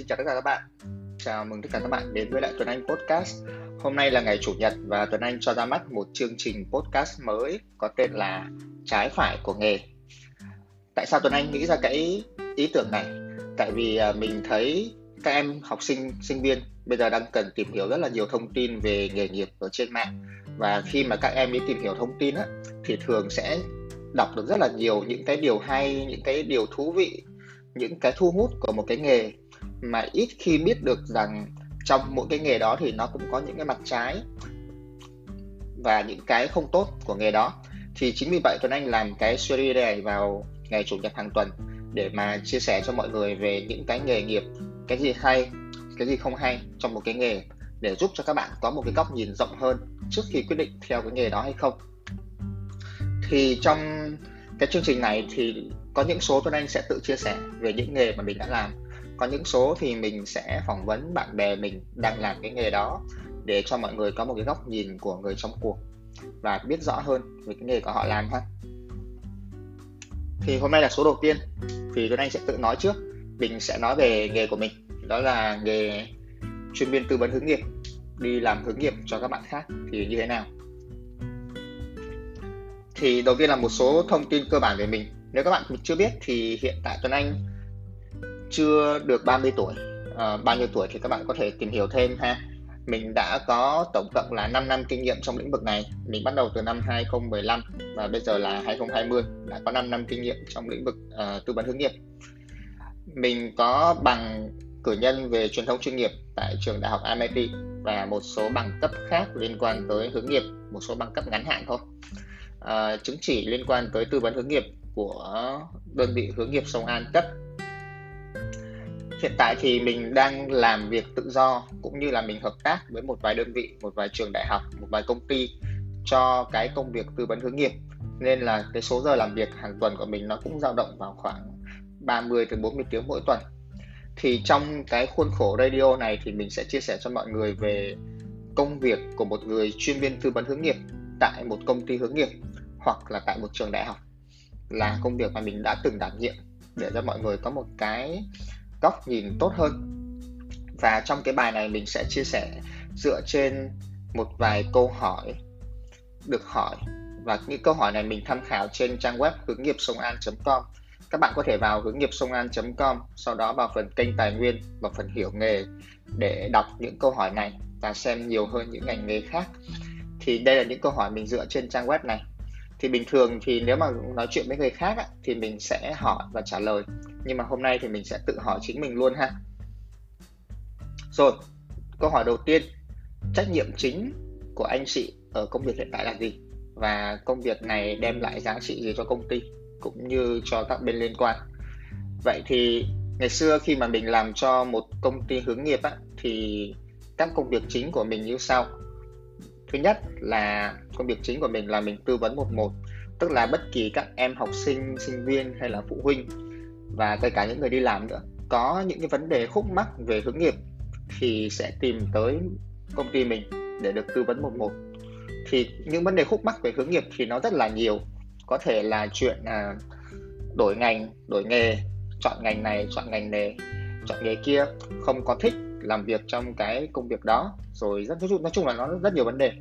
xin chào tất cả các bạn. Chào mừng tất cả các bạn đến với lại Tuấn Anh Podcast. Hôm nay là ngày Chủ nhật và Tuấn Anh cho ra mắt một chương trình podcast mới có tên là Trái phải của nghề. Tại sao Tuấn Anh nghĩ ra cái ý tưởng này? Tại vì à, mình thấy các em học sinh, sinh viên bây giờ đang cần tìm hiểu rất là nhiều thông tin về nghề nghiệp ở trên mạng và khi mà các em đi tìm hiểu thông tin á, thì thường sẽ đọc được rất là nhiều những cái điều hay, những cái điều thú vị những cái thu hút của một cái nghề mà ít khi biết được rằng trong mỗi cái nghề đó thì nó cũng có những cái mặt trái và những cái không tốt của nghề đó. Thì chính vì vậy Tuấn Anh làm cái series này vào ngày chủ nhật hàng tuần để mà chia sẻ cho mọi người về những cái nghề nghiệp, cái gì hay, cái gì không hay trong một cái nghề để giúp cho các bạn có một cái góc nhìn rộng hơn trước khi quyết định theo cái nghề đó hay không. Thì trong cái chương trình này thì có những số Tuấn Anh sẽ tự chia sẻ về những nghề mà mình đã làm có những số thì mình sẽ phỏng vấn bạn bè mình đang làm cái nghề đó để cho mọi người có một cái góc nhìn của người trong cuộc và biết rõ hơn về cái nghề của họ làm ha. Thì hôm nay là số đầu tiên, thì Tuấn Anh sẽ tự nói trước. Mình sẽ nói về nghề của mình, đó là nghề chuyên viên tư vấn hướng nghiệp, đi làm hướng nghiệp cho các bạn khác thì như thế nào. Thì đầu tiên là một số thông tin cơ bản về mình. Nếu các bạn chưa biết thì hiện tại Tuấn Anh chưa được 30 tuổi. À, bao nhiêu tuổi thì các bạn có thể tìm hiểu thêm ha. Mình đã có tổng cộng là 5 năm kinh nghiệm trong lĩnh vực này. Mình bắt đầu từ năm 2015 và bây giờ là 2020 đã có 5 năm kinh nghiệm trong lĩnh vực uh, tư vấn hướng nghiệp. Mình có bằng cử nhân về truyền thông chuyên nghiệp tại trường đại học MIT và một số bằng cấp khác liên quan tới hướng nghiệp một số bằng cấp ngắn hạn thôi. À, chứng chỉ liên quan tới tư vấn hướng nghiệp của đơn vị hướng nghiệp sông An cấp hiện tại thì mình đang làm việc tự do, cũng như là mình hợp tác với một vài đơn vị, một vài trường đại học, một vài công ty cho cái công việc tư vấn hướng nghiệp. Nên là cái số giờ làm việc hàng tuần của mình nó cũng dao động vào khoảng 30 từ 40 tiếng mỗi tuần. Thì trong cái khuôn khổ radio này thì mình sẽ chia sẻ cho mọi người về công việc của một người chuyên viên tư vấn hướng nghiệp tại một công ty hướng nghiệp hoặc là tại một trường đại học là công việc mà mình đã từng đảm nhiệm. Để cho mọi người có một cái góc nhìn tốt hơn. Và trong cái bài này mình sẽ chia sẻ dựa trên một vài câu hỏi được hỏi. Và những câu hỏi này mình tham khảo trên trang web hướng nghiệp sông an.com các bạn có thể vào hướng nghiệp sông an.com sau đó vào phần kênh tài nguyên và phần hiểu nghề để đọc những câu hỏi này và xem nhiều hơn những ngành nghề khác. Thì đây là những câu hỏi mình dựa trên trang web này thì bình thường thì nếu mà nói chuyện với người khác á, thì mình sẽ hỏi và trả lời. Nhưng mà hôm nay thì mình sẽ tự hỏi chính mình luôn ha. Rồi câu hỏi đầu tiên. Trách nhiệm chính của anh chị ở công việc hiện tại là gì? Và công việc này đem lại giá trị gì cho công ty cũng như cho các bên liên quan? Vậy thì ngày xưa khi mà mình làm cho một công ty hướng nghiệp á, thì các công việc chính của mình như sau. Thứ nhất là công việc chính của mình là mình tư vấn một một tức là bất kỳ các em học sinh sinh viên hay là phụ huynh và kể cả những người đi làm nữa có những cái vấn đề khúc mắc về hướng nghiệp thì sẽ tìm tới công ty mình để được tư vấn một một. Thì những vấn đề khúc mắc về hướng nghiệp thì nó rất là nhiều. Có thể là chuyện à, đổi ngành đổi nghề chọn ngành này chọn ngành nghề chọn nghề kia không có thích làm việc trong cái công việc đó rồi rất nói chung là nó rất nhiều vấn đề.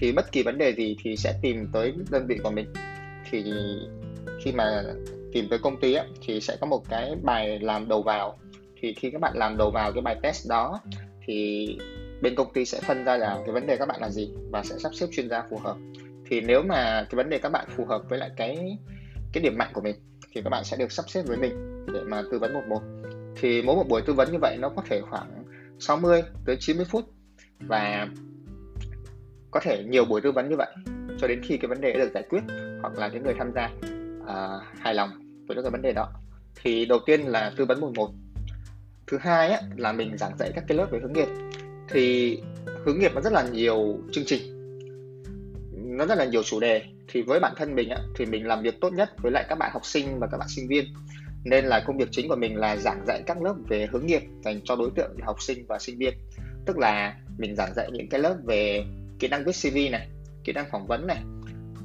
Thì bất kỳ vấn đề gì thì sẽ tìm tới đơn vị của mình. Thì khi mà tìm tới công ty á, thì sẽ có một cái bài làm đầu vào. Thì khi các bạn làm đầu vào cái bài test đó thì bên công ty sẽ phân ra là cái vấn đề các bạn là gì và sẽ sắp xếp chuyên gia phù hợp. Thì nếu mà cái vấn đề các bạn phù hợp với lại cái cái điểm mạnh của mình thì các bạn sẽ được sắp xếp với mình để mà tư vấn một một thì mỗi một buổi tư vấn như vậy nó có thể khoảng 60 tới 90 phút và có thể nhiều buổi tư vấn như vậy cho đến khi cái vấn đề được giải quyết hoặc là cái người tham gia uh, hài lòng với cái vấn đề đó. Thì đầu tiên là tư vấn một một. Thứ hai á, là mình giảng dạy các cái lớp về hướng nghiệp. Thì hướng nghiệp nó rất là nhiều chương trình nó rất là nhiều chủ đề. Thì với bản thân mình á, thì mình làm việc tốt nhất với lại các bạn học sinh và các bạn sinh viên. Nên là công việc chính của mình là giảng dạy các lớp về hướng nghiệp dành cho đối tượng học sinh và sinh viên tức là mình giảng dạy những cái lớp về kỹ năng viết CV này kỹ năng phỏng vấn này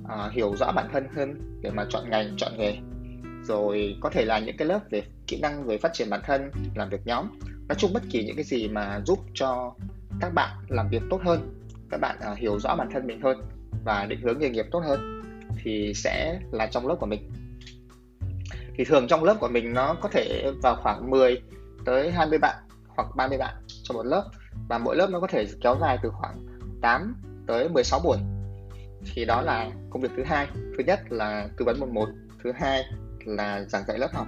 à, hiểu rõ bản thân hơn để mà chọn ngành chọn nghề. Rồi có thể là những cái lớp về kỹ năng về phát triển bản thân làm việc nhóm. Nói chung bất kỳ những cái gì mà giúp cho các bạn làm việc tốt hơn các bạn uh, hiểu rõ bản thân mình hơn và định hướng nghề nghiệp tốt hơn thì sẽ là trong lớp của mình. Thì thường trong lớp của mình nó có thể vào khoảng 10 tới 20 bạn hoặc 30 bạn trong một lớp và mỗi lớp nó có thể kéo dài từ khoảng 8 tới 16 buổi. Thì đó là công việc thứ hai. Thứ nhất là tư vấn một một, thứ hai là giảng dạy lớp học.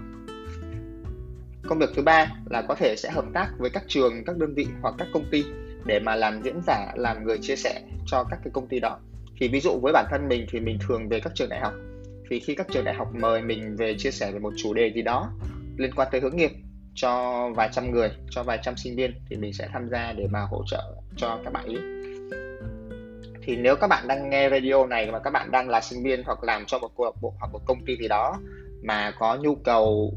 Công việc thứ ba là có thể sẽ hợp tác với các trường, các đơn vị hoặc các công ty để mà làm diễn giả, làm người chia sẻ cho các cái công ty đó. Thì ví dụ với bản thân mình thì mình thường về các trường đại học. Thì khi các trường đại học mời mình về chia sẻ về một chủ đề gì đó liên quan tới hướng nghiệp cho vài trăm người, cho vài trăm sinh viên thì mình sẽ tham gia để mà hỗ trợ cho các bạn ấy thì nếu các bạn đang nghe radio này mà các bạn đang là sinh viên hoặc làm cho một câu lạc bộ hoặc một công ty gì đó mà có nhu cầu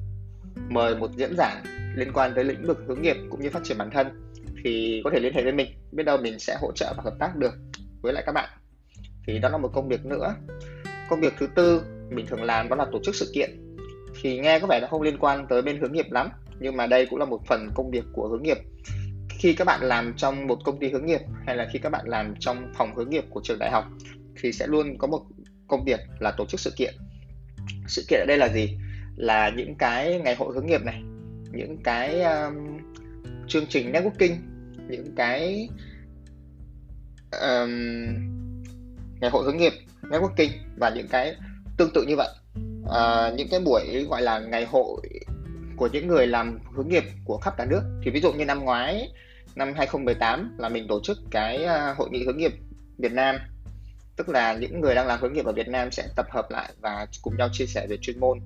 mời một diễn giả liên quan tới lĩnh vực hướng nghiệp cũng như phát triển bản thân thì có thể liên hệ với mình. Biết đâu mình sẽ hỗ trợ và hợp tác được với lại các bạn. Thì đó là một công việc nữa. Công việc thứ tư mình thường làm đó là tổ chức sự kiện. Thì nghe có vẻ nó không liên quan tới bên hướng nghiệp lắm nhưng mà đây cũng là một phần công việc của hướng nghiệp. Khi các bạn làm trong một công ty hướng nghiệp hay là khi các bạn làm trong phòng hướng nghiệp của trường đại học thì sẽ luôn có một công việc là tổ chức sự kiện. Sự kiện ở đây là gì? Là những cái ngày hội hướng nghiệp này những cái um, chương trình networking những cái um, ngày hội hướng nghiệp networking và những cái tương tự như vậy. Uh, những cái buổi gọi là ngày hội của những người làm hướng nghiệp của khắp cả nước thì ví dụ như năm ngoái, năm 2018 là mình tổ chức cái à, hội nghị hướng nghiệp Việt Nam tức là những người đang làm hướng nghiệp ở Việt Nam sẽ tập hợp lại và cùng nhau chia sẻ về chuyên môn.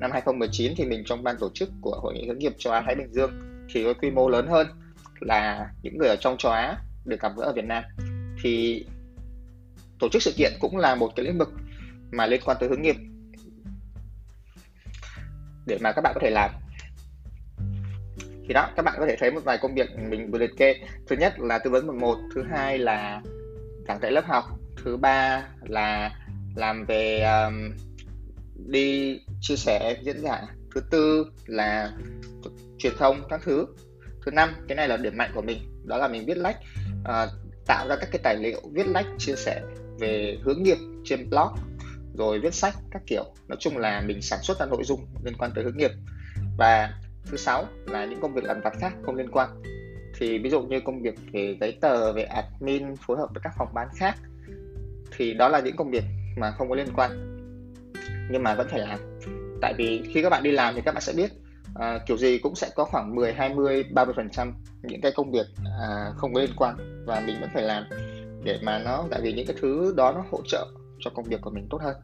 Năm 2019 thì mình trong ban tổ chức của hội nghị hướng nghiệp châu Á Thái Bình Dương thì có quy mô lớn hơn là những người ở trong châu Á được gặp gỡ ở Việt Nam. Thì tổ chức sự kiện cũng là một cái lĩnh vực mà liên quan tới hướng nghiệp để mà các bạn có thể làm thì đó các bạn có thể thấy một vài công việc mình vừa liệt kê. Thứ nhất là tư vấn một một thứ hai là giảng dạy lớp học thứ ba là làm về um, đi chia sẻ diễn giả thứ tư là truyền thông các thứ. Thứ năm cái này là điểm mạnh của mình đó là mình viết lách uh, tạo ra các cái tài liệu viết lách chia sẻ về hướng nghiệp trên blog rồi viết sách các kiểu. Nói chung là mình sản xuất ra nội dung liên quan tới hướng nghiệp. Và thứ sáu là những công việc lặt vặt khác không liên quan. Thì ví dụ như công việc về giấy tờ về admin phối hợp với các phòng ban khác thì đó là những công việc mà không có liên quan. Nhưng mà vẫn phải làm. Tại vì khi các bạn đi làm thì các bạn sẽ biết à, kiểu gì cũng sẽ có khoảng 10, 20, 30 phần trăm những cái công việc à, không có liên quan và mình vẫn phải làm để mà nó tại vì những cái thứ đó nó hỗ trợ cho công việc của mình tốt hơn.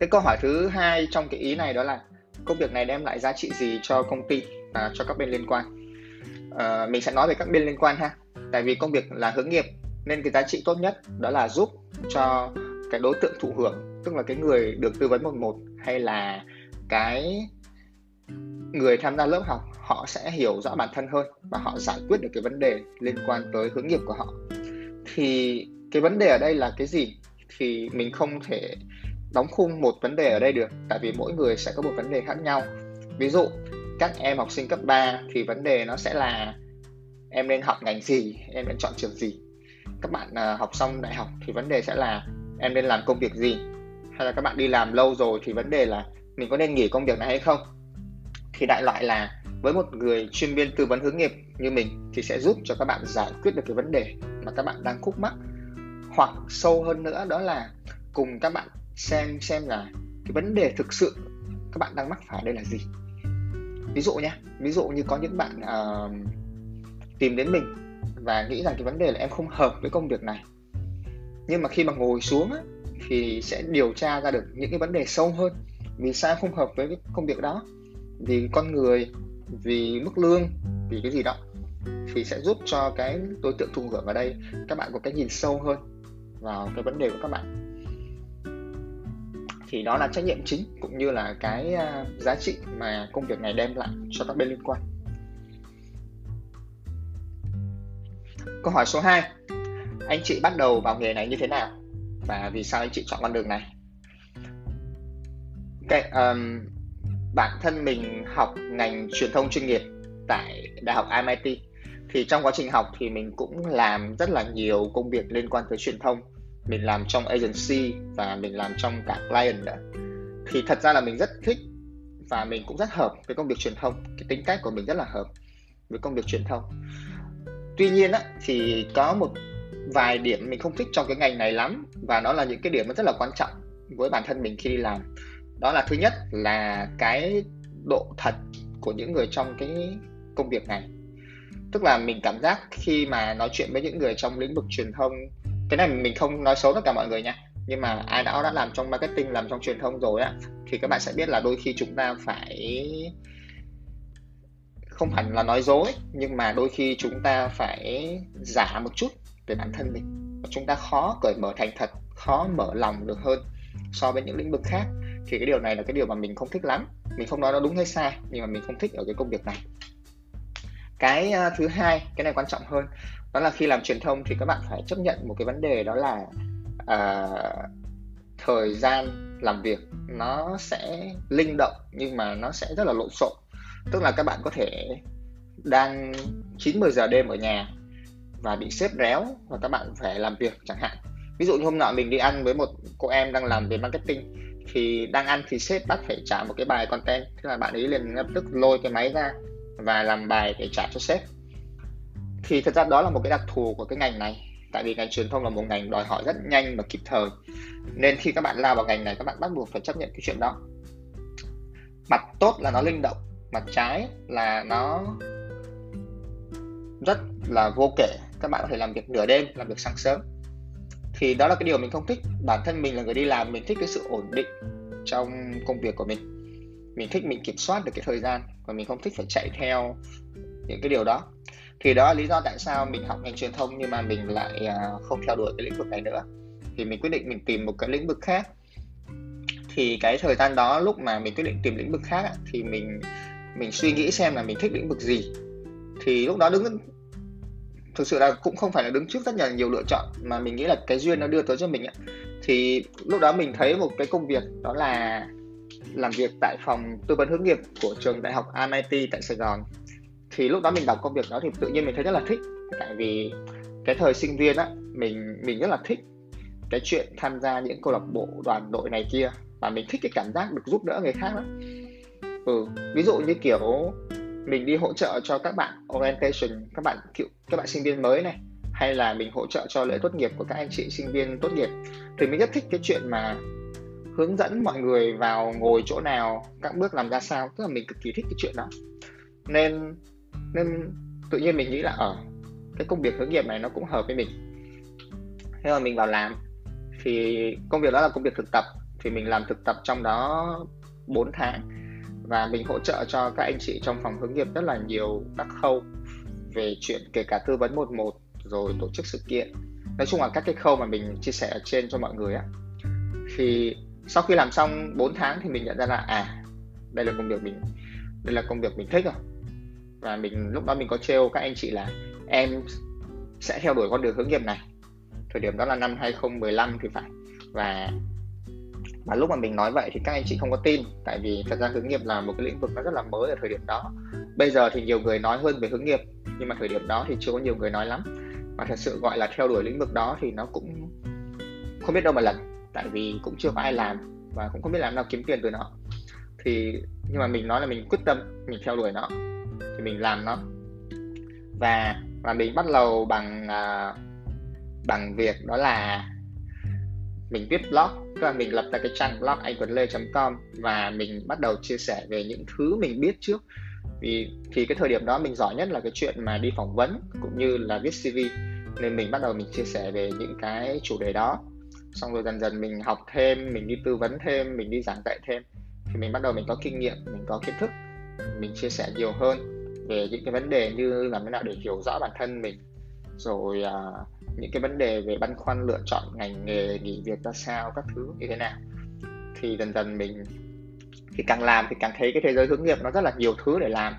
Cái câu hỏi thứ hai trong cái ý này đó là công việc này đem lại giá trị gì cho công ty và cho các bên liên quan? À, mình sẽ nói về các bên liên quan ha. Tại vì công việc là hướng nghiệp nên cái giá trị tốt nhất đó là giúp cho cái đối tượng thụ hưởng tức là cái người được tư vấn một một hay là cái người tham gia lớp học họ sẽ hiểu rõ bản thân hơn và họ giải quyết được cái vấn đề liên quan tới hướng nghiệp của họ. Thì cái vấn đề ở đây là cái gì? Thì mình không thể đóng khung một vấn đề ở đây được tại vì mỗi người sẽ có một vấn đề khác nhau. Ví dụ các em học sinh cấp 3 thì vấn đề nó sẽ là em nên học ngành gì em nên chọn trường gì. Các bạn uh, học xong đại học thì vấn đề sẽ là em nên làm công việc gì? Hay là các bạn đi làm lâu rồi thì vấn đề là mình có nên nghỉ công việc này hay không? Thì đại loại là với một người chuyên viên tư vấn hướng nghiệp như mình thì sẽ giúp cho các bạn giải quyết được cái vấn đề mà các bạn đang khúc mắc. Hoặc sâu hơn nữa đó là cùng các bạn xem xem là cái vấn đề thực sự các bạn đang mắc phải đây là gì. Ví dụ nhé ví dụ như có những bạn uh, tìm đến mình và nghĩ rằng cái vấn đề là em không hợp với công việc này. Nhưng mà khi mà ngồi xuống á, thì sẽ điều tra ra được những cái vấn đề sâu hơn vì sao không hợp với cái công việc đó. Vì con người vì mức lương vì cái gì đó thì sẽ giúp cho cái đối tượng thụ hưởng ở đây các bạn có cái nhìn sâu hơn vào cái vấn đề của các bạn thì đó là trách nhiệm chính cũng như là cái à, giá trị mà công việc này đem lại cho các bên liên quan. Câu hỏi số 2 anh chị bắt đầu vào nghề này như thế nào và vì sao anh chị chọn con đường này? Okay, um, bản thân mình học ngành truyền thông chuyên nghiệp tại đại học MIT thì trong quá trình học thì mình cũng làm rất là nhiều công việc liên quan tới truyền thông mình làm trong agency và mình làm trong cả client nữa. Thì thật ra là mình rất thích và mình cũng rất hợp với công việc truyền thông. Cái tính cách của mình rất là hợp với công việc truyền thông. Tuy nhiên á, thì có một vài điểm mình không thích trong cái ngành này lắm và nó là những cái điểm rất là quan trọng với bản thân mình khi đi làm. Đó là thứ nhất là cái độ thật của những người trong cái công việc này. Tức là mình cảm giác khi mà nói chuyện với những người trong lĩnh vực truyền thông cái này, mình không nói xấu tất cả mọi người nha. Nhưng mà ai đã đã làm trong marketing, làm trong truyền thông rồi á, thì các bạn sẽ biết là đôi khi chúng ta phải không hẳn là nói dối, nhưng mà đôi khi chúng ta phải giả một chút về bản thân mình. Chúng ta khó cởi mở thành thật, khó mở lòng được hơn so với những lĩnh vực khác. Thì cái điều này là cái điều mà mình không thích lắm. Mình không nói nó đúng hay sai, nhưng mà mình không thích ở cái công việc này cái uh, thứ hai cái này quan trọng hơn đó là khi làm truyền thông thì các bạn phải chấp nhận một cái vấn đề đó là uh, thời gian làm việc nó sẽ linh động nhưng mà nó sẽ rất là lộn xộn. Tức là các bạn có thể đang 9 10 giờ đêm ở nhà và bị xếp réo và các bạn phải làm việc chẳng hạn. Ví dụ như hôm nọ mình đi ăn với một cô em đang làm về marketing thì đang ăn thì sếp bắt phải trả một cái bài content thế là bạn ấy liền lập tức lôi cái máy ra và làm bài để trả cho sếp. Thì thật ra đó là một cái đặc thù của cái ngành này, tại vì ngành truyền thông là một ngành đòi hỏi rất nhanh và kịp thời. Nên khi các bạn lao vào ngành này, các bạn bắt buộc phải chấp nhận cái chuyện đó. Mặt tốt là nó linh động, mặt trái là nó rất là vô kể. Các bạn có thể làm việc nửa đêm, làm việc sáng sớm. Thì đó là cái điều mình không thích. Bản thân mình là người đi làm, mình thích cái sự ổn định trong công việc của mình mình thích mình kiểm soát được cái thời gian và mình không thích phải chạy theo những cái điều đó. Thì đó là lý do tại sao mình học ngành truyền thông nhưng mà mình lại à, không theo đuổi cái lĩnh vực này nữa. Thì mình quyết định mình tìm một cái lĩnh vực khác. Thì cái thời gian đó lúc mà mình quyết định tìm lĩnh vực khác thì mình mình suy nghĩ xem là mình thích lĩnh vực gì. Thì lúc đó đứng, thực sự là cũng không phải là đứng trước rất là nhiều lựa chọn mà mình nghĩ là cái duyên nó đưa tới cho mình ấy. thì lúc đó mình thấy một cái công việc đó là làm việc tại phòng tư vấn hướng nghiệp của trường đại học MIT tại Sài Gòn. Thì lúc đó mình đọc công việc đó thì tự nhiên mình thấy rất là thích. Tại vì cái thời sinh viên á, mình mình rất là thích cái chuyện tham gia những câu lạc bộ đoàn đội này kia. Và mình thích cái cảm giác được giúp đỡ người khác lắm. Ừ ví dụ như kiểu mình đi hỗ trợ cho các bạn orientation, các bạn cựu, các bạn sinh viên mới này, hay là mình hỗ trợ cho lễ tốt nghiệp của các anh chị sinh viên tốt nghiệp. Thì mình rất thích cái chuyện mà hướng dẫn mọi người vào ngồi chỗ nào, các bước làm ra sao. Tức là mình cực kỳ thích cái chuyện đó. Nên nên tự nhiên mình nghĩ là ở cái công việc hướng nghiệp này nó cũng hợp với mình. Thế mà mình vào làm, thì công việc đó là công việc thực tập. Thì mình làm thực tập trong đó 4 tháng. Và mình hỗ trợ cho các anh chị trong phòng hướng nghiệp rất là nhiều các khâu về chuyện kể cả tư vấn một một, rồi tổ chức sự kiện. Nói chung là các cái khâu mà mình chia sẻ ở trên cho mọi người á. Thì sau khi làm xong 4 tháng thì mình nhận ra là à đây là công việc mình, đây là công việc mình thích rồi. Và mình, lúc đó mình có trêu các anh chị là, em sẽ theo đuổi con đường hướng nghiệp này. Thời điểm đó là năm 2015 thì phải. Và và lúc mà mình nói vậy thì các anh chị không có tin, tại vì thật ra hướng nghiệp là một cái lĩnh vực nó rất là mới ở thời điểm đó. Bây giờ thì nhiều người nói hơn về hướng nghiệp, nhưng mà thời điểm đó thì chưa có nhiều người nói lắm. Và thật sự gọi là theo đuổi lĩnh vực đó thì nó cũng không biết đâu mà lần tại vì cũng chưa có ai làm và cũng không biết làm nào kiếm tiền từ nó. Thì nhưng mà mình nói là mình quyết tâm mình theo đuổi nó thì mình làm nó. Và và mình bắt đầu bằng uh, bằng việc đó là mình viết blog tức là mình lập ra cái trang blog anh tuấn lê com và mình bắt đầu chia sẻ về những thứ mình biết trước. Vì thì cái thời điểm đó mình giỏi nhất là cái chuyện mà đi phỏng vấn cũng như là viết cv nên mình bắt đầu mình chia sẻ về những cái chủ đề đó xong rồi dần dần mình học thêm mình đi tư vấn thêm mình đi giảng dạy thêm. Thì mình bắt đầu mình có kinh nghiệm mình có kiến thức mình chia sẻ nhiều hơn về những cái vấn đề như làm thế nào để hiểu rõ bản thân mình. Rồi à, những cái vấn đề về băn khoăn lựa chọn ngành nghề nghỉ việc ra sao các thứ như thế nào. Thì dần dần mình thì càng làm thì càng thấy cái thế giới hướng nghiệp nó rất là nhiều thứ để làm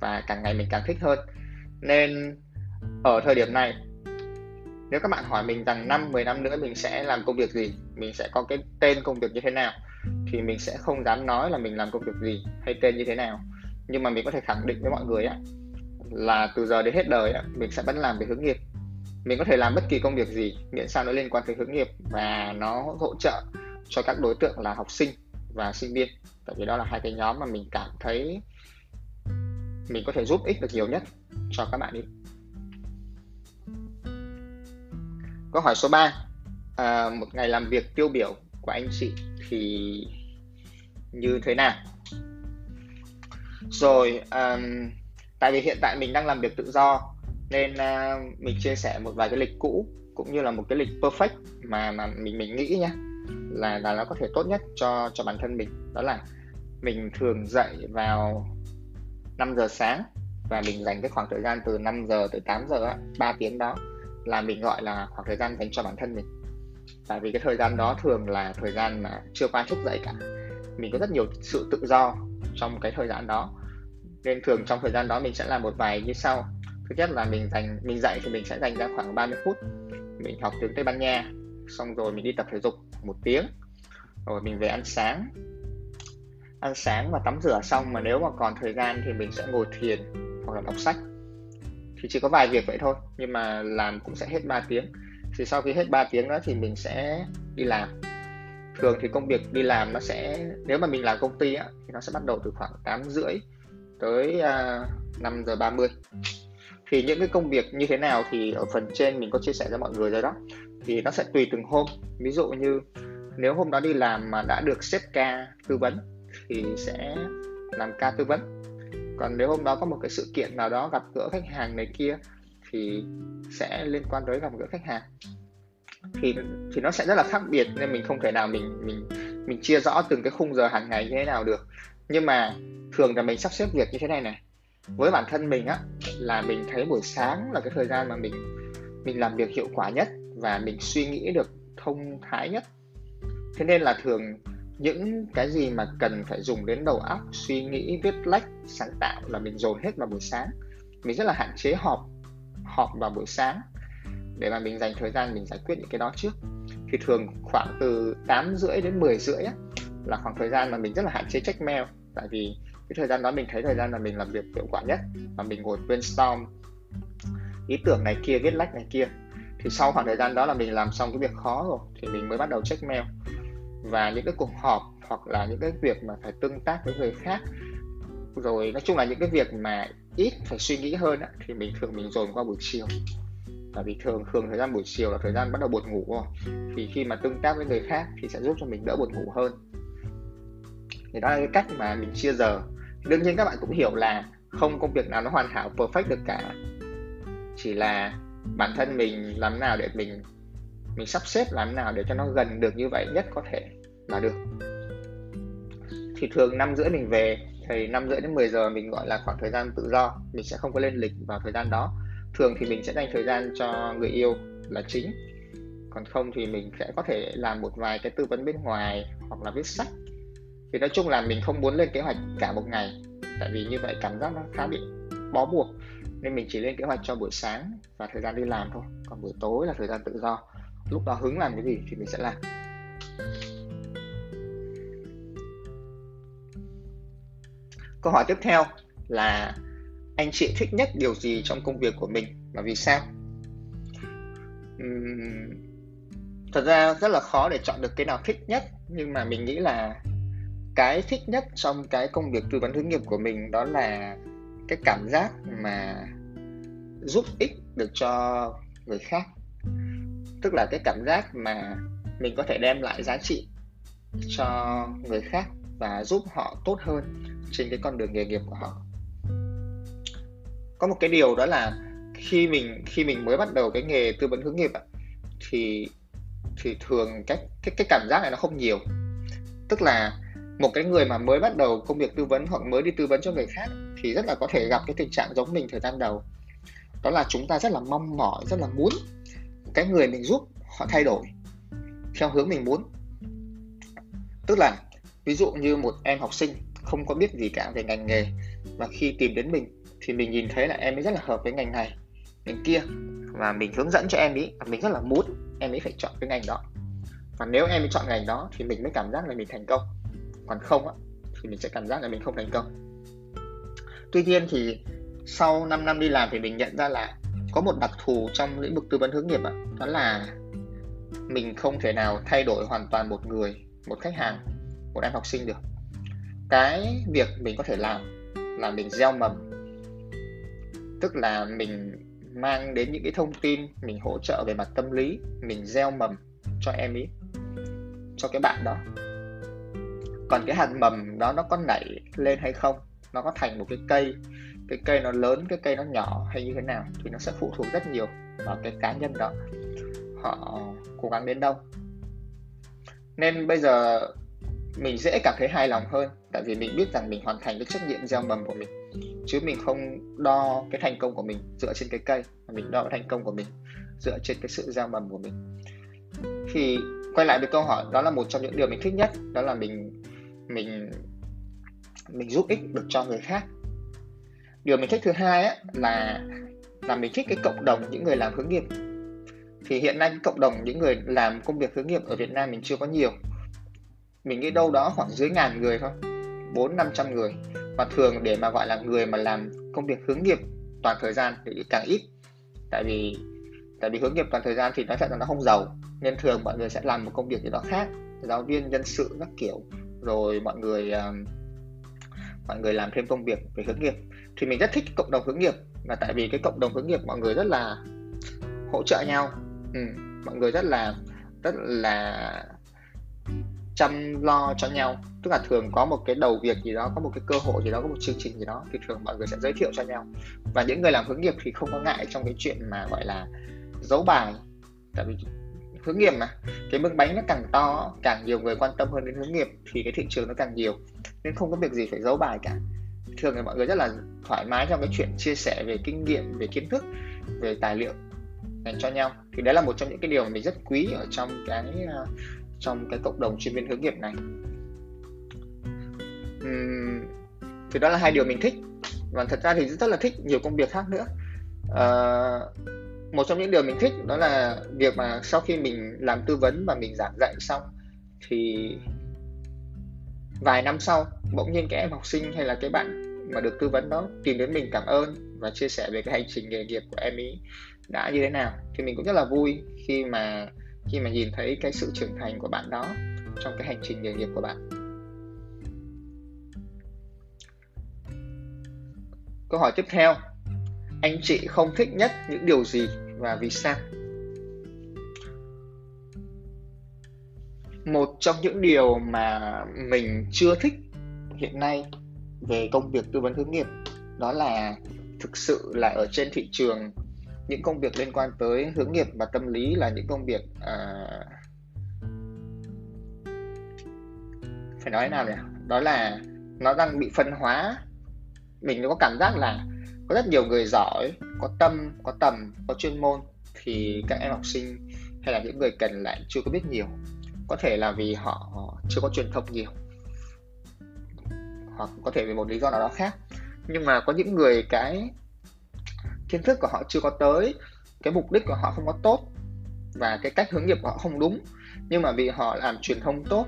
và càng ngày mình càng thích hơn. Nên ở thời điểm này nếu các bạn hỏi mình rằng năm 10 năm nữa mình sẽ làm công việc gì, mình sẽ có cái tên công việc như thế nào, thì mình sẽ không dám nói là mình làm công việc gì hay tên như thế nào. Nhưng mà mình có thể khẳng định với mọi người á, là từ giờ đến hết đời á, mình sẽ vẫn làm về hướng nghiệp. Mình có thể làm bất kỳ công việc gì, miễn sao nó liên quan tới hướng nghiệp và nó hỗ trợ cho các đối tượng là học sinh và sinh viên. Tại vì đó là hai cái nhóm mà mình cảm thấy mình có thể giúp ích được nhiều nhất cho các bạn ý. Câu hỏi số 3 à, một ngày làm việc tiêu biểu của anh chị thì như thế nào? Rồi um, tại vì hiện tại mình đang làm việc tự do nên uh, mình chia sẻ một vài cái lịch cũ cũng như là một cái lịch perfect mà mà mình mình nghĩ nhá là là nó có thể tốt nhất cho cho bản thân mình. Đó là mình thường dậy vào 5 giờ sáng và mình dành cái khoảng thời gian từ 5 giờ tới 8 giờ 3 tiếng đó là mình gọi là khoảng thời gian dành cho bản thân mình. Tại vì cái thời gian đó thường là thời gian mà chưa qua thức dậy cả. Mình có rất nhiều sự tự do trong cái thời gian đó. Nên thường trong thời gian đó mình sẽ làm một vài như sau. Thứ nhất là mình dành, mình dạy thì mình sẽ dành ra khoảng 30 phút. Mình học tiếng Tây Ban Nha, xong rồi mình đi tập thể dục một tiếng. Rồi mình về ăn sáng. Ăn sáng và tắm rửa xong mà nếu mà còn thời gian thì mình sẽ ngồi thiền hoặc là đọc sách thì chỉ có vài việc vậy thôi nhưng mà làm cũng sẽ hết 3 tiếng. Thì sau khi hết 3 tiếng đó thì mình sẽ đi làm. Thường thì công việc đi làm nó sẽ nếu mà mình làm công ty á, thì nó sẽ bắt đầu từ khoảng 8 rưỡi tới à, uh, 5 giờ 30 thì những cái công việc như thế nào thì ở phần trên mình có chia sẻ cho mọi người rồi đó. Thì nó sẽ tùy từng hôm. Ví dụ như nếu hôm đó đi làm mà đã được xếp ca tư vấn thì sẽ làm ca tư vấn còn nếu hôm đó có một cái sự kiện nào đó gặp gỡ khách hàng này kia, thì sẽ liên quan tới gặp gỡ khách hàng. Thì thì nó sẽ rất là khác biệt nên mình không thể nào mình mình mình chia rõ từng cái khung giờ hàng ngày như thế nào được. Nhưng mà thường là mình sắp xếp việc như thế này này. Với bản thân mình á, là mình thấy buổi sáng là cái thời gian mà mình mình làm việc hiệu quả nhất và mình suy nghĩ được thông thái nhất. Thế nên là thường những cái gì mà cần phải dùng đến đầu óc suy nghĩ viết lách sáng tạo là mình dồn hết vào buổi sáng. Mình rất là hạn chế họp họp vào buổi sáng. Để mà mình dành thời gian mình giải quyết những cái đó trước. Thì thường khoảng từ 8 rưỡi đến 10 rưỡi á, là khoảng thời gian mà mình rất là hạn chế check mail. Tại vì cái thời gian đó mình thấy thời gian là mình làm việc hiệu quả nhất. Và mình ngồi brainstorm ý tưởng này kia viết lách này kia. Thì sau khoảng thời gian đó là mình làm xong cái việc khó rồi thì mình mới bắt đầu check mail và những cái cuộc họp hoặc là những cái việc mà phải tương tác với người khác. Rồi nói chung là những cái việc mà ít phải suy nghĩ hơn á, thì mình thường mình dồn qua buổi chiều. Tại vì thường thường thời gian buổi chiều là thời gian bắt đầu buồn ngủ rồi. Thì khi mà tương tác với người khác thì sẽ giúp cho mình đỡ buồn ngủ hơn. Thì đó là cái cách mà mình chia giờ. Đương nhiên các bạn cũng hiểu là không công việc nào nó hoàn hảo perfect được cả. Chỉ là bản thân mình làm nào để mình mình sắp xếp làm nào để cho nó gần được như vậy nhất có thể là được. Thì thường năm rưỡi mình về, thì năm rưỡi đến 10 giờ mình gọi là khoảng thời gian tự do, mình sẽ không có lên lịch vào thời gian đó. Thường thì mình sẽ dành thời gian cho người yêu là chính. Còn không thì mình sẽ có thể làm một vài cái tư vấn bên ngoài hoặc là viết sách. Thì nói chung là mình không muốn lên kế hoạch cả một ngày, tại vì như vậy cảm giác nó khá bị bó buộc. Nên mình chỉ lên kế hoạch cho buổi sáng và thời gian đi làm thôi, còn buổi tối là thời gian tự do lúc đó hứng làm cái gì thì mình sẽ làm. Câu hỏi tiếp theo là anh chị thích nhất điều gì trong công việc của mình và vì sao? Uhm, thật ra rất là khó để chọn được cái nào thích nhất nhưng mà mình nghĩ là cái thích nhất trong cái công việc tư vấn hướng nghiệp của mình đó là cái cảm giác mà giúp ích được cho người khác tức là cái cảm giác mà mình có thể đem lại giá trị cho người khác và giúp họ tốt hơn trên cái con đường nghề nghiệp của họ. Có một cái điều đó là khi mình khi mình mới bắt đầu cái nghề tư vấn hướng nghiệp thì thì thường cái cái cái cảm giác này nó không nhiều. Tức là một cái người mà mới bắt đầu công việc tư vấn hoặc mới đi tư vấn cho người khác thì rất là có thể gặp cái tình trạng giống mình thời gian đầu. Đó là chúng ta rất là mong mỏi, rất là muốn cái người mình giúp họ thay đổi theo hướng mình muốn. Tức là, ví dụ như một em học sinh không có biết gì cả về ngành nghề và khi tìm đến mình thì mình nhìn thấy là em ấy rất là hợp với ngành này, ngành kia và mình hướng dẫn cho em ấy và mình rất là muốn em ấy phải chọn cái ngành đó. Và nếu em ấy chọn ngành đó thì mình mới cảm giác là mình thành công. Còn không á, thì mình sẽ cảm giác là mình không thành công. Tuy nhiên thì sau 5 năm đi làm thì mình nhận ra là có một đặc thù trong lĩnh vực tư vấn hướng nghiệp ạ, đó là mình không thể nào thay đổi hoàn toàn một người một khách hàng một em học sinh được. Cái việc mình có thể làm là mình gieo mầm. Tức là mình mang đến những cái thông tin mình hỗ trợ về mặt tâm lý mình gieo mầm cho em ý cho cái bạn đó. Còn cái hạt mầm đó nó có nảy lên hay không? Nó có thành một cái cây cái cây nó lớn, cái cây nó nhỏ hay như thế nào thì nó sẽ phụ thuộc rất nhiều vào cái cá nhân đó. Họ cố gắng đến đâu. Nên bây giờ mình dễ cảm thấy hài lòng hơn tại vì mình biết rằng mình hoàn thành cái trách nhiệm gieo mầm của mình. Chứ mình không đo cái thành công của mình dựa trên cái cây, mà mình đo cái thành công của mình dựa trên cái sự gieo mầm của mình. Thì quay lại với câu hỏi, đó là một trong những điều mình thích nhất, đó là mình mình mình giúp ích được cho người khác điều mình thích thứ hai á, là là mình thích cái cộng đồng những người làm hướng nghiệp. Thì hiện nay cộng đồng những người làm công việc hướng nghiệp ở Việt Nam mình chưa có nhiều. Mình nghĩ đâu đó khoảng dưới ngàn người thôi bốn năm trăm người. Và thường để mà gọi là người mà làm công việc hướng nghiệp toàn thời gian thì càng ít. Tại vì tại vì hướng nghiệp toàn thời gian thì nói thật là nó không giàu. Nên thường mọi người sẽ làm một công việc gì đó khác giáo viên nhân sự các kiểu. Rồi mọi người uh, mọi người làm thêm công việc về hướng nghiệp thì mình rất thích cộng đồng hướng nghiệp. Là tại vì cái cộng đồng hướng nghiệp mọi người rất là hỗ trợ nhau. Ừ, mọi người rất là rất là chăm lo cho nhau. Tức là thường có một cái đầu việc gì đó có một cái cơ hội gì đó có một chương trình gì đó thì thường mọi người sẽ giới thiệu cho nhau. Và những người làm hướng nghiệp thì không có ngại trong cái chuyện mà gọi là giấu bài. Tại vì hướng nghiệp mà cái mương bánh nó càng to càng nhiều người quan tâm hơn đến hướng nghiệp thì cái thị trường nó càng nhiều. Nên không có việc gì phải giấu bài cả thường thì mọi người rất là thoải mái trong cái chuyện chia sẻ về kinh nghiệm về kiến thức về tài liệu dành cho nhau. Thì đấy là một trong những cái điều mà mình rất quý ở trong cái uh, trong cái cộng đồng chuyên viên hướng nghiệp này. Uhm, thì đó là hai điều mình thích. Và thật ra thì rất là thích nhiều công việc khác nữa. Uh, một trong những điều mình thích đó là việc mà sau khi mình làm tư vấn và mình giảng dạy xong thì vài năm sau, bỗng nhiên các em học sinh hay là cái bạn mà được tư vấn đó tìm đến mình cảm ơn và chia sẻ về cái hành trình nghề nghiệp của em ý đã như thế nào. Thì mình cũng rất là vui khi mà khi mà nhìn thấy cái sự trưởng thành của bạn đó trong cái hành trình nghề nghiệp của bạn. Câu hỏi tiếp theo. Anh chị không thích nhất những điều gì và vì sao? Một trong những điều mà mình chưa thích hiện nay về công việc tư vấn hướng nghiệp đó là thực sự là ở trên thị trường những công việc liên quan tới hướng nghiệp và tâm lý là những công việc à, phải nói nào nhỉ? Đó là nó đang bị phân hóa. Mình có cảm giác là có rất nhiều người giỏi có tâm có tầm có chuyên môn thì các em học sinh hay là những người cần lại chưa có biết nhiều có thể là vì họ chưa có truyền thông nhiều, hoặc có thể vì một lý do nào đó khác. Nhưng mà có những người cái kiến thức của họ chưa có tới, cái mục đích của họ không có tốt, và cái cách hướng nghiệp của họ không đúng, nhưng mà vì họ làm truyền thông tốt,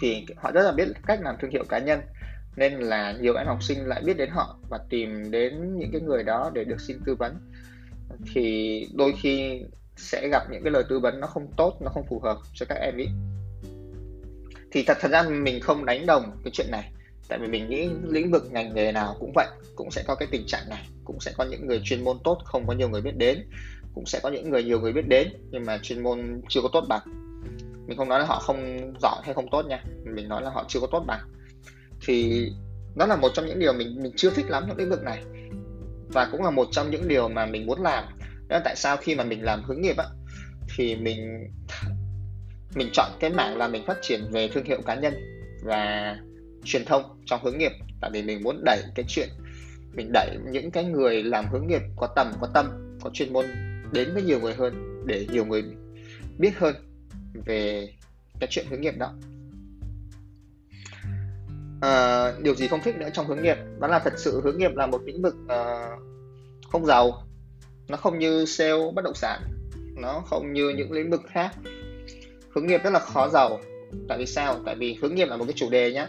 thì họ rất là biết cách làm thương hiệu cá nhân. Nên là nhiều em học sinh lại biết đến họ và tìm đến những cái người đó để được xin tư vấn. Thì đôi khi sẽ gặp những cái lời tư vấn nó không tốt, nó không phù hợp cho các em ý. Thì thật thật ra mình không đánh đồng cái chuyện này. Tại vì mình nghĩ lĩnh vực ngành nghề nào cũng vậy, cũng sẽ có cái tình trạng này. Cũng sẽ có những người chuyên môn tốt, không có nhiều người biết đến. Cũng sẽ có những người nhiều người biết đến, nhưng mà chuyên môn chưa có tốt bằng. Mình không nói là họ không giỏi hay không tốt nha. Mình nói là họ chưa có tốt bằng. Thì đó là một trong những điều mình mình chưa thích lắm trong lĩnh vực này. Và cũng là một trong những điều mà mình muốn làm đó là tại sao khi mà mình làm hướng nghiệp á thì mình mình chọn cái mảng là mình phát triển về thương hiệu cá nhân và truyền thông trong hướng nghiệp. Tại vì mình muốn đẩy cái chuyện mình đẩy những cái người làm hướng nghiệp có tầm có tâm có chuyên môn đến với nhiều người hơn để nhiều người biết hơn về cái chuyện hướng nghiệp đó. À, điều gì không thích nữa trong hướng nghiệp? Đó là thật sự hướng nghiệp là một lĩnh vực uh, không giàu nó không như sale bất động sản. Nó không như những lĩnh vực khác. Hướng nghiệp rất là khó giàu. Tại vì sao? Tại vì hướng nghiệp là một cái chủ đề nhá.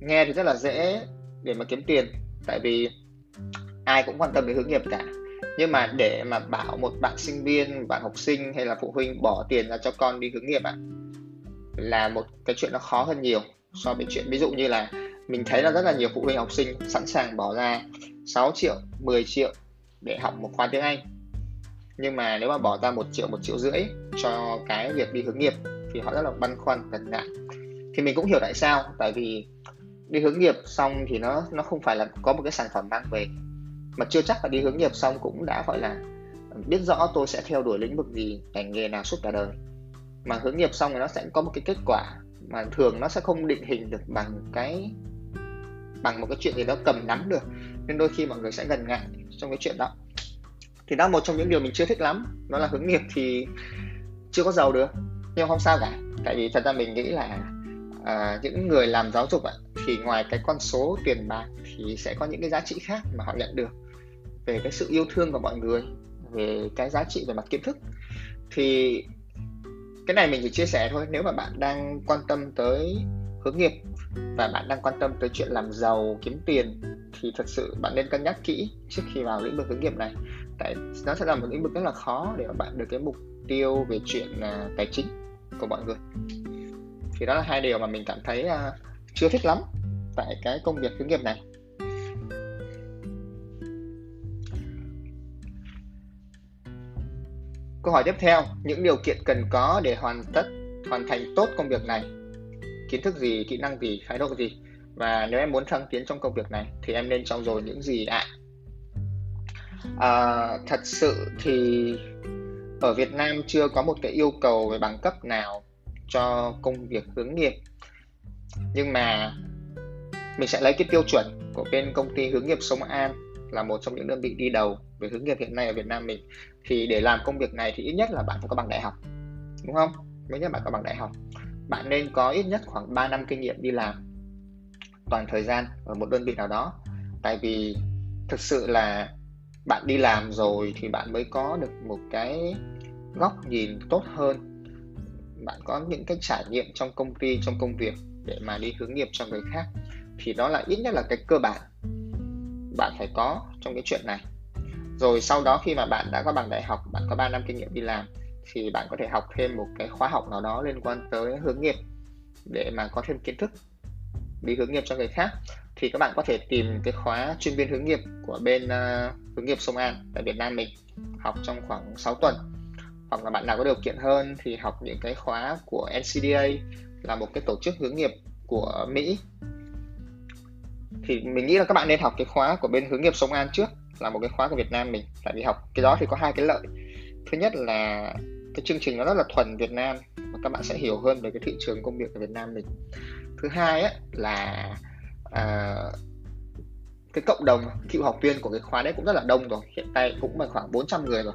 Nghe thì rất là dễ để mà kiếm tiền. Tại vì ai cũng quan tâm đến hướng nghiệp cả. Nhưng mà để mà bảo một bạn sinh viên, bạn học sinh hay là phụ huynh bỏ tiền ra cho con đi hướng nghiệp ạ, là một cái chuyện nó khó hơn nhiều so với chuyện ví dụ như là mình thấy là rất là nhiều phụ huynh học sinh sẵn sàng bỏ ra 6 triệu 10 triệu để học một khóa tiếng Anh. Nhưng mà nếu mà bỏ ra một triệu một triệu rưỡi cho cái việc đi hướng nghiệp thì họ rất là băn khoăn cẩn ngại. Thì mình cũng hiểu tại sao, tại vì đi hướng nghiệp xong thì nó nó không phải là có một cái sản phẩm mang về. Mà chưa chắc là đi hướng nghiệp xong cũng đã, gọi là, biết rõ tôi sẽ theo đuổi lĩnh vực gì, ngành nghề nào suốt cả đời. Mà hướng nghiệp xong thì nó sẽ có một cái kết quả mà thường nó sẽ không định hình được bằng cái, bằng một cái chuyện gì đó cầm nắm được nên đôi khi mọi người sẽ gần ngại trong cái chuyện đó. Thì đó một trong những điều mình chưa thích lắm. Đó là hướng nghiệp thì chưa có giàu được nhưng không sao cả. Tại vì thật ra mình nghĩ là à, những người làm giáo dục ạ thì ngoài cái con số tiền bạc thì sẽ có những cái giá trị khác mà họ nhận được. Về cái sự yêu thương của mọi người về cái giá trị về mặt kiến thức. Thì cái này mình chỉ chia sẻ thôi. Nếu mà bạn đang quan tâm tới hướng nghiệp. Và bạn đang quan tâm tới chuyện làm giàu kiếm tiền thì thật sự bạn nên cân nhắc kỹ trước khi vào lĩnh vực hướng nghiệp này. Tại nó sẽ là một lĩnh vực rất là khó để bạn được cái mục tiêu về chuyện uh, tài chính của mọi người. Thì đó là hai điều mà mình cảm thấy uh, chưa thích lắm tại cái công việc hướng nghiệp này. Câu hỏi tiếp theo, những điều kiện cần có để hoàn tất hoàn thành tốt công việc này? Kiến thức gì, kỹ năng gì, thái độ gì? Và nếu em muốn thăng tiến trong công việc này thì em nên trau dồi những gì ạ? À, thật sự thì ở Việt Nam chưa có một cái yêu cầu về bằng cấp nào cho công việc hướng nghiệp. Nhưng mà mình sẽ lấy cái tiêu chuẩn của bên công ty hướng nghiệp Sông An là một trong những đơn vị đi đầu về hướng nghiệp hiện nay ở Việt Nam mình thì để làm công việc này thì ít nhất là bạn phải có bằng đại học đúng không mới nhất bạn có bằng đại học bạn nên có ít nhất khoảng 3 năm kinh nghiệm đi làm. Toàn thời gian ở một đơn vị nào đó. Tại vì thực sự là bạn đi làm rồi thì bạn mới có được một cái góc nhìn tốt hơn. Bạn có những cái trải nghiệm trong công ty, trong công việc để mà đi hướng nghiệp cho người khác thì đó là ít nhất là cái cơ bản bạn phải có trong cái chuyện này. Rồi sau đó khi mà bạn đã có bằng đại học, bạn có 3 năm kinh nghiệm đi làm thì bạn có thể học thêm một cái khóa học nào đó liên quan tới hướng nghiệp để mà có thêm kiến thức đi hướng nghiệp cho người khác. Thì các bạn có thể tìm cái khóa chuyên viên hướng nghiệp của bên uh, hướng nghiệp Sông An tại Việt Nam mình học trong khoảng 6 tuần. Hoặc là bạn nào có điều kiện hơn thì học những cái khóa của NCDA là một cái tổ chức hướng nghiệp của Mỹ. Thì mình nghĩ là các bạn nên học cái khóa của bên hướng nghiệp Sông An trước là một cái khóa của Việt Nam mình tại vì học cái đó thì có hai cái lợi thứ nhất là cái chương trình nó rất là thuần Việt Nam và các bạn sẽ hiểu hơn về cái thị trường công việc ở Việt Nam mình. Thứ hai ấy, là à, cái cộng đồng cựu học viên của cái khóa đấy cũng rất là đông rồi. Hiện tại cũng là khoảng 400 người rồi.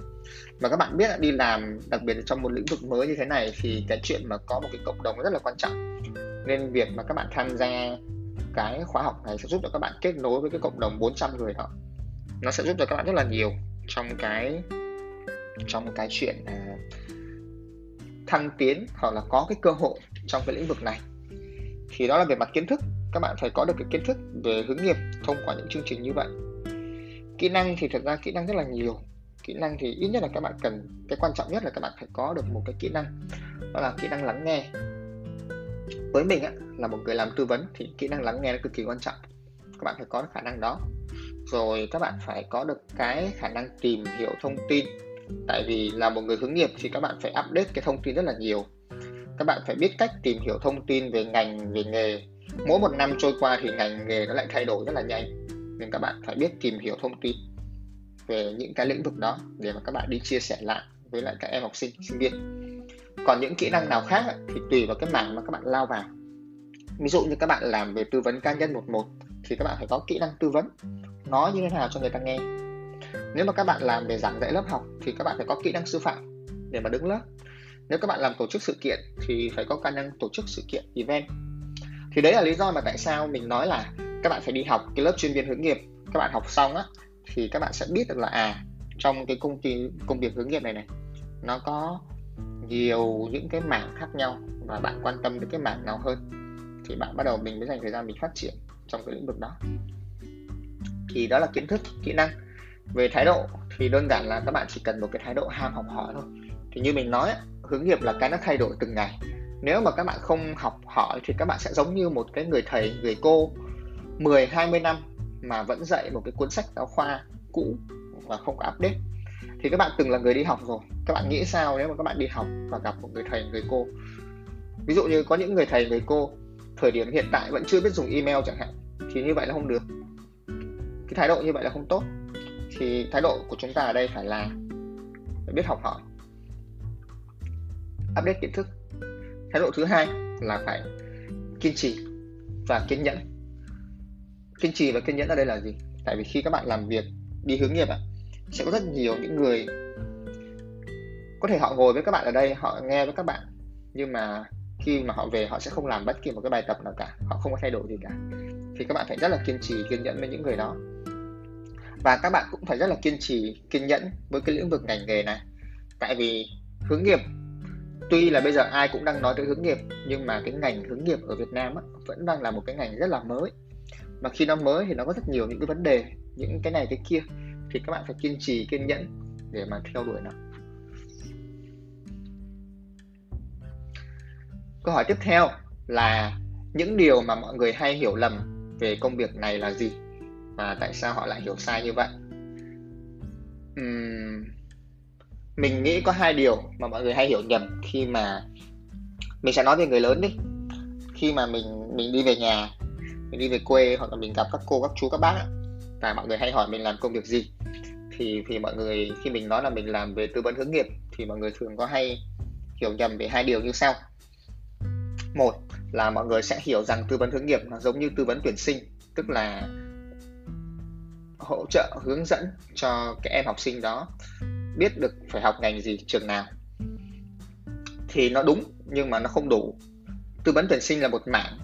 Và các bạn biết là đi làm đặc biệt trong một lĩnh vực mới như thế này thì cái chuyện mà có một cái cộng đồng rất là quan trọng. Nên việc mà các bạn tham gia cái khóa học này sẽ giúp cho các bạn kết nối với cái cộng đồng 400 người đó. Nó sẽ giúp cho các bạn rất là nhiều trong cái trong cái chuyện uh, thăng tiến hoặc là có cái cơ hội trong cái lĩnh vực này. Thì đó là về mặt kiến thức. Các bạn phải có được cái kiến thức về hướng nghiệp thông qua những chương trình như vậy. Kỹ năng thì thật ra kỹ năng rất là nhiều. Kỹ năng thì ít nhất là các bạn cần cái quan trọng nhất là các bạn phải có được một cái kỹ năng đó là kỹ năng lắng nghe. Với mình á, là một người làm tư vấn thì kỹ năng lắng nghe nó cực kỳ quan trọng. Các bạn phải có được khả năng đó. Rồi các bạn phải có được cái khả năng tìm hiểu thông tin tại vì là một người hướng nghiệp thì các bạn phải update cái thông tin rất là nhiều. Các bạn phải biết cách tìm hiểu thông tin về ngành, về nghề. Mỗi một năm trôi qua thì ngành nghề nó lại thay đổi rất là nhanh. Nên các bạn phải biết tìm hiểu thông tin về những cái lĩnh vực đó để mà các bạn đi chia sẻ lại với lại các em học sinh sinh viên. Còn những kỹ năng nào khác thì tùy vào cái mảng mà các bạn lao vào. Ví dụ như các bạn làm về tư vấn cá nhân một một, thì các bạn phải có kỹ năng tư vấn. Nói như thế nào cho người ta nghe nếu mà các bạn làm về giảng dạy lớp học thì các bạn phải có kỹ năng sư phạm để mà đứng lớp. Nếu các bạn làm tổ chức sự kiện thì phải có khả năng tổ chức sự kiện event. Thì đấy là lý do mà tại sao mình nói là các bạn phải đi học cái lớp chuyên viên hướng nghiệp. Các bạn học xong á, thì các bạn sẽ biết được là à trong cái công ty, công việc hướng nghiệp này này, nó có nhiều những cái mảng khác nhau và bạn quan tâm đến cái mảng nào hơn. Thì bạn bắt đầu mình mới dành thời gian mình phát triển trong cái lĩnh vực đó. Thì đó là kiến thức, kỹ năng về thái độ thì đơn giản là các bạn chỉ cần một cái thái độ ham học hỏi thôi. Thì như mình nói hướng nghiệp là cái nó thay đổi từng ngày. Nếu mà các bạn không học hỏi thì các bạn sẽ giống như một cái người thầy, người cô 10 20 năm mà vẫn dạy một cái cuốn sách giáo khoa cũ và không có update. Thì các bạn từng là người đi học rồi. Các bạn nghĩ sao nếu mà các bạn đi học và gặp một người thầy, người cô? Ví dụ như có những người thầy, người cô thời điểm hiện tại vẫn chưa biết dùng email chẳng hạn, thì như vậy là không được. Cái thái độ như vậy là không tốt thì thái độ của chúng ta ở đây phải là phải biết học hỏi. Update kiến thức. Thái độ thứ hai là phải kiên trì và kiên nhẫn. Kiên trì và kiên nhẫn ở đây là gì? Tại vì khi các bạn làm việc, đi hướng nghiệp ạ, sẽ có rất nhiều những người có thể họ ngồi với các bạn ở đây, họ nghe với các bạn, nhưng mà khi mà họ về, họ sẽ không làm bất kỳ một cái bài tập nào cả, họ không có thay đổi gì cả. Thì các bạn phải rất là kiên trì, kiên nhẫn với những người đó và các bạn cũng phải rất là kiên trì kiên nhẫn với cái lĩnh vực ngành nghề này. Tại vì hướng nghiệp tuy là bây giờ ai cũng đang nói tới hướng nghiệp nhưng mà cái ngành hướng nghiệp ở Việt Nam á, vẫn đang là một cái ngành rất là mới. Mà khi nó mới thì nó có rất nhiều những cái vấn đề những cái này cái kia thì các bạn phải kiên trì kiên nhẫn để mà theo đuổi nó. Câu hỏi tiếp theo là những điều mà mọi người hay hiểu lầm về công việc này là gì? Và tại sao họ lại hiểu sai như vậy? Uhm, mình nghĩ có hai điều mà mọi người hay hiểu nhầm khi mà mình sẽ nói về người lớn đi. Khi mà mình mình đi về nhà mình đi về quê hoặc là mình gặp các cô các chú các bác và mọi người hay hỏi mình làm công việc gì thì thì mọi người khi mình nói là mình làm về tư vấn hướng nghiệp thì mọi người thường có hay hiểu nhầm về hai điều như sau. Một là mọi người sẽ hiểu rằng tư vấn hướng nghiệp nó giống như tư vấn tuyển sinh tức là hỗ trợ, hướng dẫn cho các em học sinh đó biết được phải học ngành gì trường nào. Thì nó đúng, nhưng mà nó không đủ. Tư vấn tuyển sinh là một mảng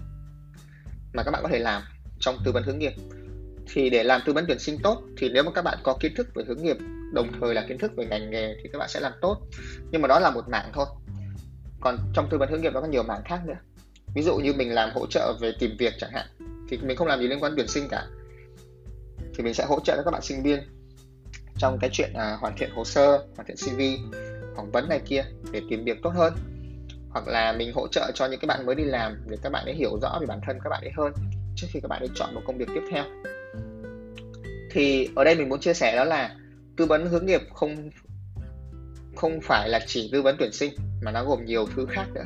mà các bạn có thể làm trong tư vấn hướng nghiệp. Thì để làm tư vấn tuyển sinh tốt, thì nếu mà các bạn có kiến thức về hướng nghiệp, đồng thời là kiến thức về ngành nghề thì các bạn sẽ làm tốt. Nhưng mà đó là một mảng thôi. Còn trong tư vấn hướng nghiệp nó có nhiều mảng khác nữa. Ví dụ như mình làm hỗ trợ về tìm việc chẳng hạn, thì mình không làm gì liên quan tuyển sinh cả thì mình sẽ hỗ trợ các bạn sinh viên trong cái chuyện à, hoàn thiện hồ sơ hoàn thiện cv phỏng vấn này kia để tìm việc tốt hơn. Hoặc là mình hỗ trợ cho những cái bạn mới đi làm để các bạn ấy hiểu rõ về bản thân các bạn ấy hơn trước khi các bạn ấy chọn một công việc tiếp theo. Thì ở đây mình muốn chia sẻ đó là tư vấn hướng nghiệp không không phải là chỉ tư vấn tuyển sinh mà nó gồm nhiều thứ khác nữa.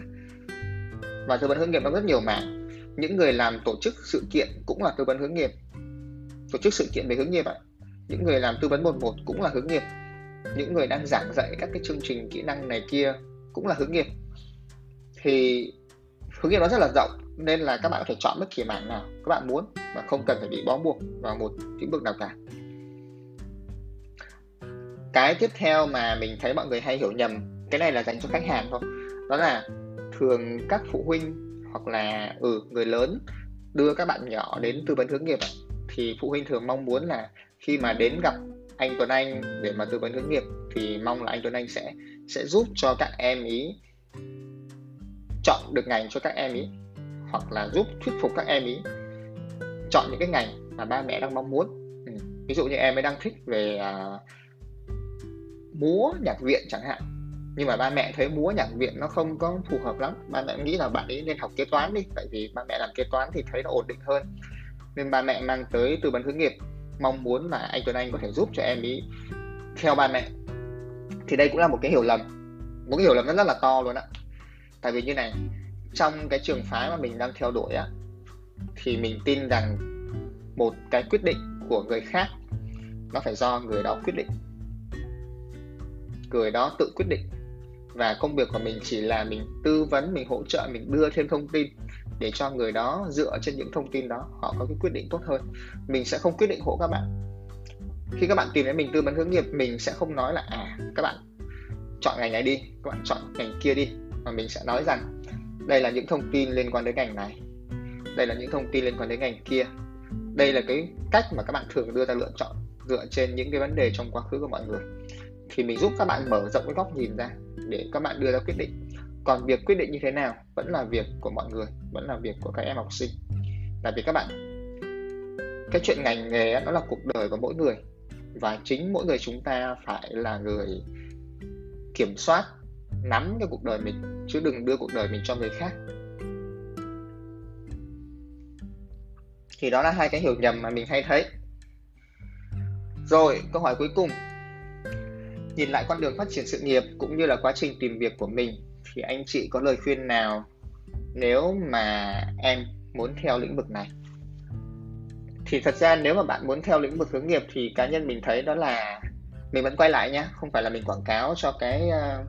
Và tư vấn hướng nghiệp nó rất nhiều mảng. Những người làm tổ chức sự kiện cũng là tư vấn hướng nghiệp tổ chức sự kiện về hướng nghiệp ạ. Những người làm tư vấn một một cũng là hướng nghiệp. Những người đang giảng dạy các cái chương trình kỹ năng này kia cũng là hướng nghiệp. Thì hướng nghiệp nó rất là rộng, nên là các bạn có thể chọn bất kỳ mảng nào các bạn muốn và không cần phải bị bó buộc vào một lĩnh vực nào cả. Cái tiếp theo mà mình thấy mọi người hay hiểu nhầm, cái này là dành cho khách hàng thôi. Đó là thường các phụ huynh hoặc là ừ người lớn đưa các bạn nhỏ đến tư vấn hướng nghiệp thì phụ huynh thường mong muốn là khi mà đến gặp anh Tuấn Anh để mà tư vấn hướng nghiệp thì mong là anh Tuấn Anh sẽ sẽ giúp cho các em ý chọn được ngành cho các em ý hoặc là giúp thuyết phục các em ý chọn những cái ngành mà ba mẹ đang mong muốn ừ. ví dụ như em ấy đang thích về à, múa nhạc viện chẳng hạn nhưng mà ba mẹ thấy múa nhạc viện nó không có phù hợp lắm ba mẹ nghĩ là bạn ấy nên học kế toán đi tại vì ba mẹ làm kế toán thì thấy nó ổn định hơn nên ba mẹ mang tới tư vấn hướng nghiệp. Mong muốn là anh Tuấn Anh có thể giúp cho em ý theo ba mẹ. Thì đây cũng là một cái hiểu lầm. Một cái hiểu lầm rất, rất là to luôn ạ. Tại vì như này trong cái trường phái mà mình đang theo đuổi á thì mình tin rằng một cái quyết định của người khác nó phải do người đó quyết định. Người đó tự quyết định. Và công việc của mình chỉ là mình tư vấn mình hỗ trợ mình đưa thêm thông tin để cho người đó dựa trên những thông tin đó, họ có cái quyết định tốt hơn. Mình sẽ không quyết định hộ các bạn. Khi các bạn tìm đến mình tư vấn hướng nghiệp, mình sẽ không nói là à các bạn chọn ngành này đi, các bạn chọn ngành kia đi. Mà mình sẽ nói rằng, đây là những thông tin liên quan đến ngành này. Đây là những thông tin liên quan đến ngành kia. Đây là cái cách mà các bạn thường đưa ra lựa chọn dựa trên những cái vấn đề trong quá khứ của mọi người. Thì mình giúp các bạn mở rộng cái góc nhìn ra để các bạn đưa ra quyết định còn việc quyết định như thế nào vẫn là việc của mọi người, vẫn là việc của các em học sinh. Là vì các bạn, cái chuyện ngành nghề nó là cuộc đời của mỗi người. Và chính mỗi người chúng ta phải là người kiểm soát, nắm cái cuộc đời mình, chứ đừng đưa cuộc đời mình cho người khác. Thì đó là hai cái hiểu nhầm mà mình hay thấy. Rồi, câu hỏi cuối cùng. Nhìn lại con đường phát triển sự nghiệp cũng như là quá trình tìm việc của mình thì anh chị có lời khuyên nào nếu mà em muốn theo lĩnh vực này? Thì thật ra nếu mà bạn muốn theo lĩnh vực hướng nghiệp thì cá nhân mình thấy đó là mình vẫn quay lại nhé không phải là mình quảng cáo cho cái uh,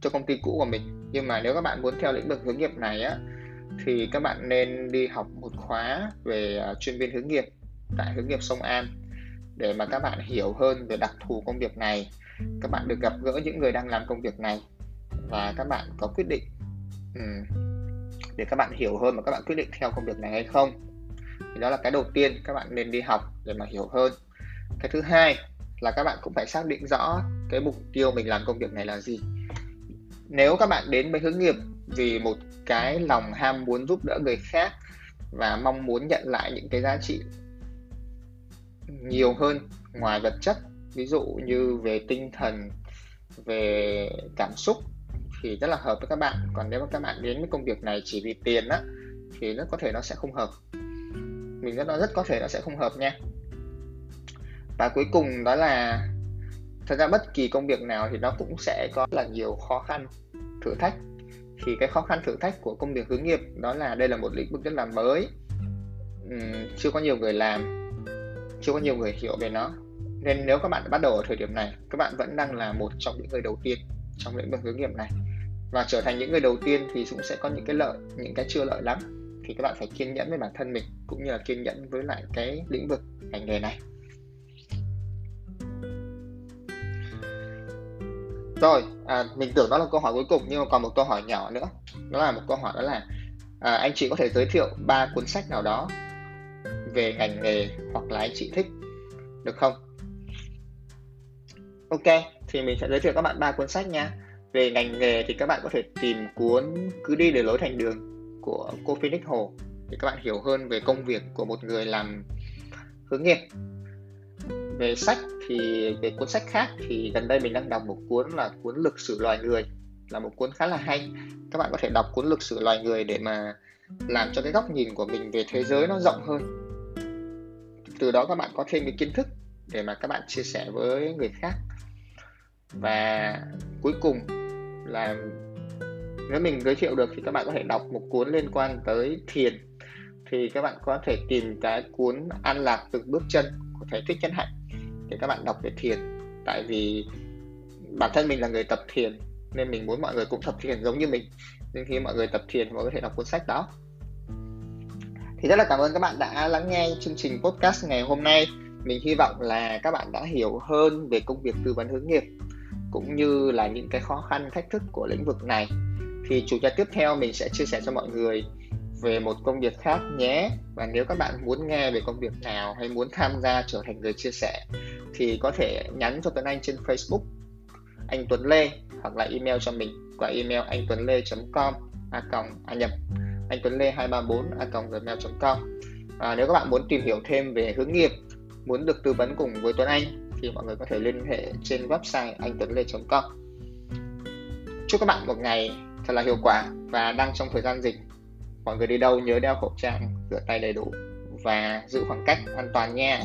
cho công ty cũ của mình. Nhưng mà nếu các bạn muốn theo lĩnh vực hướng nghiệp này á thì các bạn nên đi học một khóa về uh, chuyên viên hướng nghiệp tại hướng nghiệp sông An để mà các bạn hiểu hơn về đặc thù công việc này. Các bạn được gặp gỡ những người đang làm công việc này và các bạn có quyết định um, để các bạn hiểu hơn mà các bạn quyết định theo công việc này hay không. Thì đó là cái đầu tiên các bạn nên đi học để mà hiểu hơn. Cái thứ hai là các bạn cũng phải xác định rõ cái mục tiêu mình làm công việc này là gì. Nếu các bạn đến với hướng nghiệp vì một cái lòng ham muốn giúp đỡ người khác và mong muốn nhận lại những cái giá trị nhiều hơn ngoài vật chất ví dụ như về tinh thần về cảm xúc thì rất là hợp với các bạn. Còn nếu mà các bạn đến với công việc này chỉ vì tiền á thì rất có thể nó sẽ không hợp. Mình rất nó rất có thể nó sẽ không hợp nha. Và cuối cùng đó là thật ra bất kỳ công việc nào thì nó cũng sẽ có là nhiều khó khăn thử thách. Thì cái khó khăn thử thách của công việc hướng nghiệp đó là đây là một lĩnh vực rất là mới. Uhm, chưa có nhiều người làm chưa có nhiều người hiểu về nó. Nên nếu các bạn bắt đầu ở thời điểm này các bạn vẫn đang là một trong những người đầu tiên trong lĩnh vực hướng nghiệp này và trở thành những người đầu tiên thì cũng sẽ có những cái lợi những cái chưa lợi lắm. Thì các bạn phải kiên nhẫn với bản thân mình cũng như là kiên nhẫn với lại cái lĩnh vực ngành nghề này. Rồi à, mình tưởng đó là câu hỏi cuối cùng nhưng mà còn một câu hỏi nhỏ nữa. Đó là một câu hỏi đó là à, anh chị có thể giới thiệu ba cuốn sách nào đó về ngành nghề hoặc là anh chị thích được không? Ok thì mình sẽ giới thiệu các bạn ba cuốn sách nha về ngành nghề thì các bạn có thể tìm cuốn cứ đi để lối thành đường của cô Phoenix Hồ. Để các bạn hiểu hơn về công việc của một người làm hướng nghiệp. Về sách thì, về cuốn sách khác thì gần đây mình đang đọc một cuốn là cuốn lịch sử loài người, là một cuốn khá là hay. Các bạn có thể đọc cuốn lịch sử loài người để mà làm cho cái góc nhìn của mình về thế giới nó rộng hơn. Từ đó các bạn có thêm cái kiến thức để mà các bạn chia sẻ với người khác và cuối cùng là nếu mình giới thiệu được thì các bạn có thể đọc một cuốn liên quan tới thiền. Thì các bạn có thể tìm cái cuốn an lạc từng bước chân của thầy thích chân hạnh để các bạn đọc về thiền. Tại vì bản thân mình là người tập thiền nên mình muốn mọi người cũng tập thiền giống như mình. Nên khi mọi người tập thiền, mọi người có thể đọc cuốn sách đó. Thì rất là cảm ơn các bạn đã lắng nghe chương trình podcast ngày hôm nay. Mình hy vọng là các bạn đã hiểu hơn về công việc tư vấn hướng nghiệp cũng như là những cái khó khăn thách thức của lĩnh vực này. Thì chủ nhật tiếp theo mình sẽ chia sẻ cho mọi người về một công việc khác nhé. Và nếu các bạn muốn nghe về công việc nào hay muốn tham gia trở thành người chia sẻ thì có thể nhắn cho Tuấn Anh trên Facebook anh Tuấn Lê hoặc là email cho mình qua email anh tuấn lê com a còng a nhập anh tuấn lê 234 a còng gmail.com à, nếu các bạn muốn tìm hiểu thêm về hướng nghiệp muốn được tư vấn cùng với Tuấn Anh thì mọi người có thể liên hệ trên website anh tuấn lê com. Chúc các bạn một ngày thật là hiệu quả và đang trong thời gian dịch. Mọi người đi đâu nhớ đeo khẩu trang, rửa tay đầy đủ và giữ khoảng cách an toàn nha.